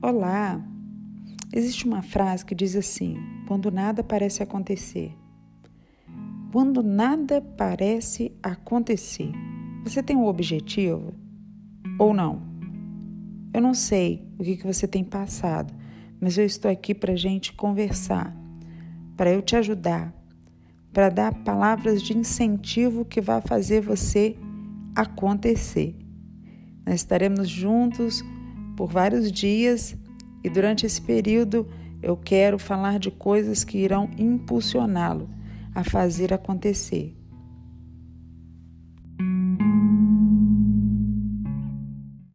Olá! Existe uma frase que diz assim: quando nada parece acontecer. Quando nada parece acontecer, você tem um objetivo ou não? Eu não sei o que, que você tem passado, mas eu estou aqui para gente conversar, para eu te ajudar, para dar palavras de incentivo que vai fazer você acontecer. Nós estaremos juntos por vários dias e durante esse período eu quero falar de coisas que irão impulsioná-lo a fazer acontecer.